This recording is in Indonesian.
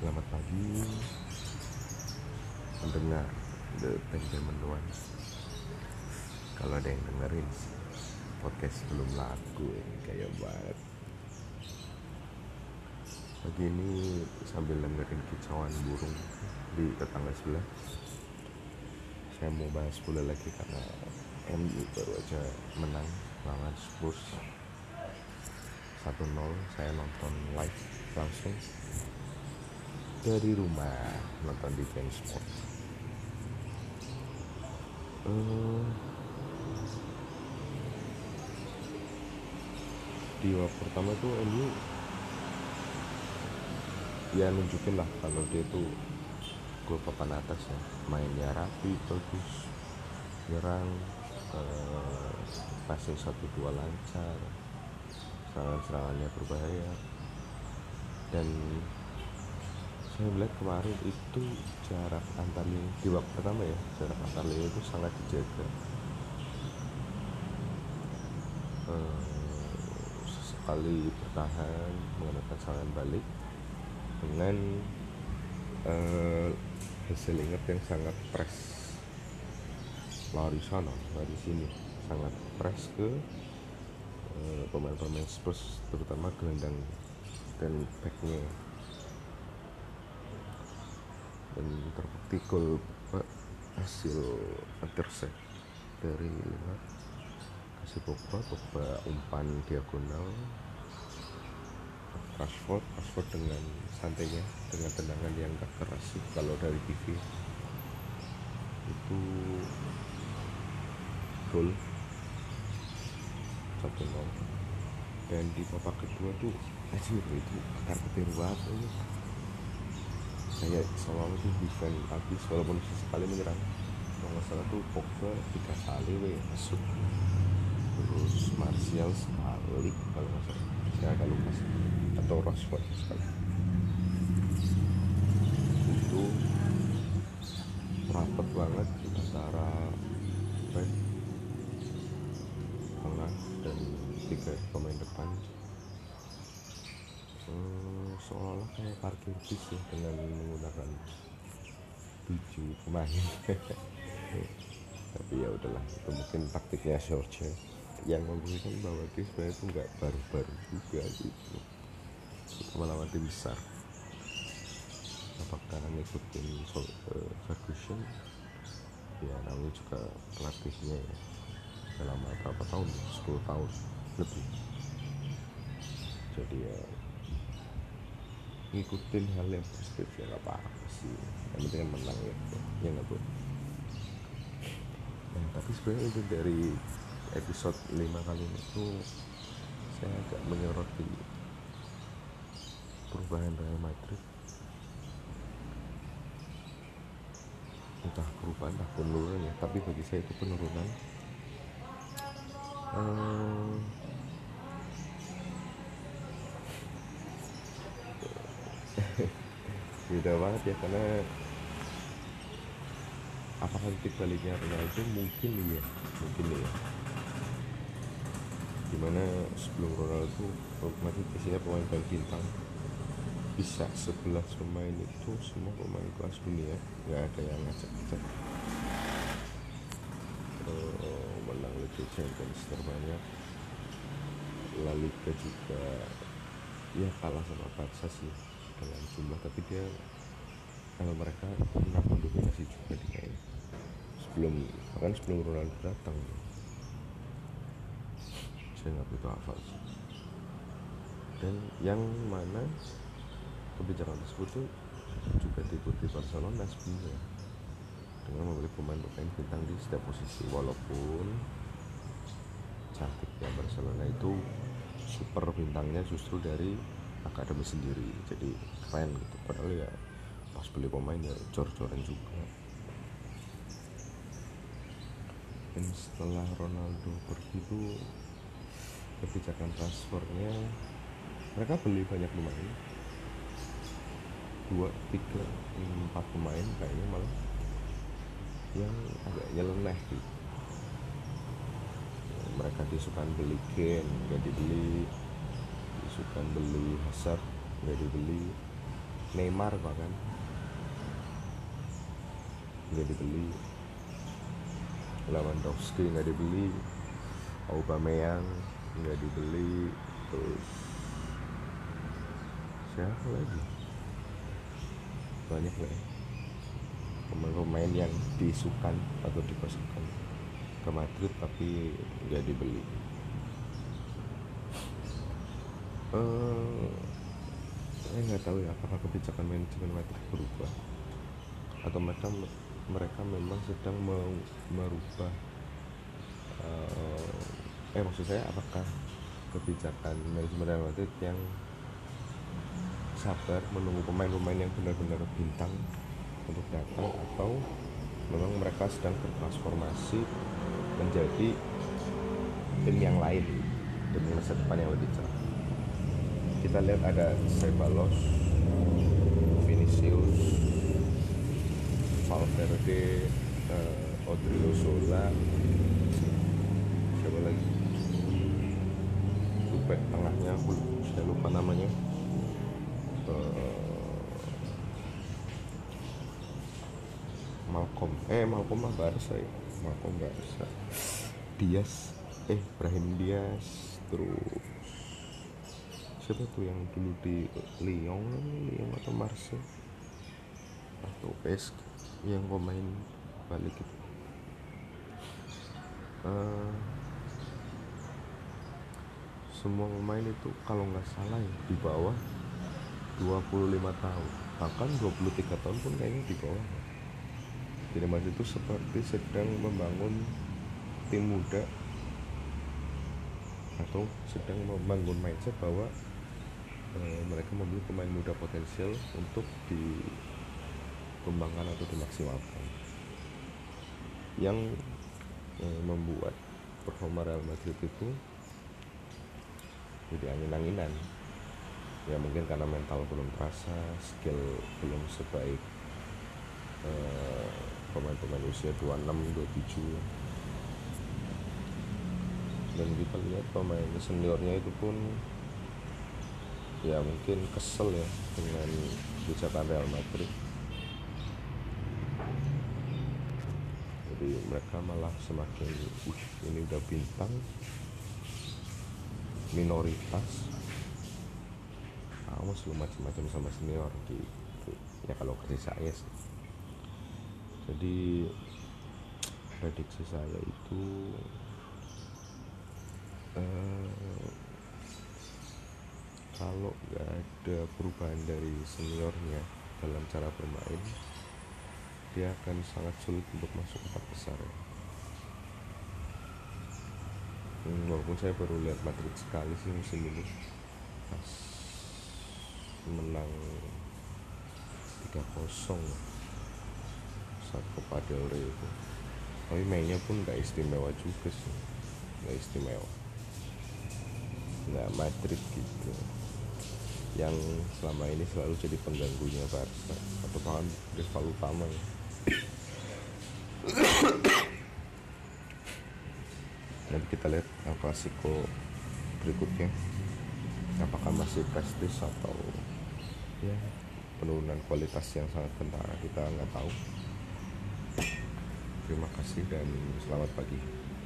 Selamat pagi. Mendengar The Benjamin One Kalau ada yang dengerin Podcast belum laku ini Kayak banget. Pagi ini sambil dengerin kicauan burung Di tetangga sebelah Saya mau bahas bola lagi karena MU baru aja menang lawan Spurs. 1-0 saya nonton live langsung dari rumah nonton di Sport. Uh, di babak pertama tuh MU ya nunjukin lah kalau dia tuh gol papan atas ya mainnya rapi bagus nyerang uh, passing satu dua lancar serangan-serangannya berbahaya dan saya melihat kemarin itu jarak antar lini di waktu pertama ya jarak antar lini itu sangat dijaga. Uh, sekali bertahan menggunakan serangan balik dengan uh, hasil ingat yang sangat press lari sana lari sini sangat press ke Eh, pemain-pemain Spurs terutama gelandang dan backnya dan terbukti gol hasil intercept dari lima. Kasih Pogba Pogba umpan diagonal. Rashford Rashford dengan santainya dengan tendangan yang gak keras kalau dari TV itu gol. Satu nol. Dan di babak kedua tuh anjir itu akar petir banget ini kayak selalu tuh defend habis walaupun sekali menyerang kalau nggak salah tuh Pogba tiga kali we masuk terus Martial sekali kalau nggak salah. Saya agak lupa atau Rashford sekali itu rapet banget antara back tengah dan tiga pemain depan. Hmm, seolah-olah kayak parkir bis ya dengan menggunakan tujuh pemain. Tapi ya udahlah itu mungkin taktiknya Solskjaer yang membuktikan bahwa dia sebenarnya itu nggak baru-baru juga gitu. Melawan tim besar. Apakah ngikutin uh, Ferguson? Ya namanya juga pelatihnya ya selama berapa tahun? 10 tahun lebih. Jadi ya ngikutin hal yang positif ya gak apa-apa sih. Yang penting menang ya ya nggak bro nah, tapi sebenarnya itu dari episode 5 kali ini tuh saya agak menyoroti perubahan Real Madrid. Entah perubahan entah penurunan ya tapi bagi saya itu penurunan. Hmm, beda banget ya karena apakah titik baliknya Ronaldo mungkin iya mungkin iya. Di mana sebelum Ronaldo Madrid isinya pemain-pemain bintang. Bisa 11 pemain itu semua pemain kelas dunia nggak ada yang ngacak-ngacak menang Liga Champions terbanyak. La Liga juga ya kalah sama Barca sih dengan jumlah tapi dia kalau mereka pernah mendominasi juga di ini sebelum bahkan sebelum Ronaldo datang. Saya nggak begitu hafal. Dan yang mana kebijakan tersebut tuh juga diikuti Barcelona sebelumnya. Dengan membeli pemain-pemain bintang di setiap posisi walaupun cantiknya Barcelona itu super bintangnya justru dari akademi sendiri. Jadi keren gitu. Padahal ya pas beli pemain ya jor-joran juga. Dan setelah Ronaldo pergi itu kebijakan transfernya mereka beli banyak pemain. Dua tiga empat pemain kayaknya malah yang agak nyeleneh gitu. Mereka disukan beli Ken nggak dibeli disukan beli Hazard nggak dibeli. Neymar bahkan. Nggak dibeli. Lewandowski nggak dibeli. Aubameyang nggak dibeli. Terus siapa lagi? Banyak lah ya? Pemain-pemain yang diisukan atau dipasangkan ke Madrid tapi nggak dibeli eh saya nggak tahu ya apakah kebijakan manajemen Madrid berubah atau mereka mereka memang sedang mau merubah uh, eh maksud saya apakah kebijakan manajemen Madrid yang sabar menunggu pemain-pemain yang benar-benar bintang untuk datang atau memang mereka sedang bertransformasi menjadi tim yang lain dengan masa depan yang lebih cerah kita lihat ada Ceballos Vinicius Valverde uh, Odriozola siapa lagi? Lupa tengahnya aku saya lupa namanya. Uh, Malcolm. Eh Malcolm mah Barca ya? Malcolm Barca. Dias eh Brahim Dias terus siapa tuh yang dulu di Lyon Lyon atau Marseille? Atau PSG yang pemain balik itu? Uh, semua pemain itu kalau nggak salah ya di bawah 25 tahun. Bahkan 23 tahun pun kayaknya di bawah. Jadi mas itu seperti sedang membangun tim muda atau sedang membangun mindset bahwa e, mereka memiliki pemain muda potensial untuk dikembangkan atau dimaksimalkan. Yang e, membuat performa Real Madrid itu jadi angin-anginan. Ya mungkin karena mental belum terasa skill belum sebaik uh, pemain-pemain usia 26 27 dan kita lihat pemain seniornya itu pun ya mungkin kesel ya dengan kebijakan Real Madrid. Jadi mereka malah semakin uh ini udah bintang. Minoritas. Awas lu macam-macam sama senior gitu. Ya kalau kasih saya sih. Jadi prediksi saya itu eh, kalau nggak ada perubahan dari seniornya dalam cara bermain dia akan sangat sulit untuk masuk empat besar ya. Hmm, walaupun saya baru lihat Madrid sekali sih musim ini. Pas menang 3-0 saat Copa del Rey itu. Tapi mainnya pun nggak istimewa juga sih. Nggak istimewa. Nggak Madrid gitu yang selama ini selalu jadi pengganggunya Barca atau bahkan rival utama ya. nanti kita lihat El Clasico berikutnya. Apakah masih prestis atau ya penurunan kualitas yang sangat kentara kita nggak tahu. Terima kasih dan selamat pagi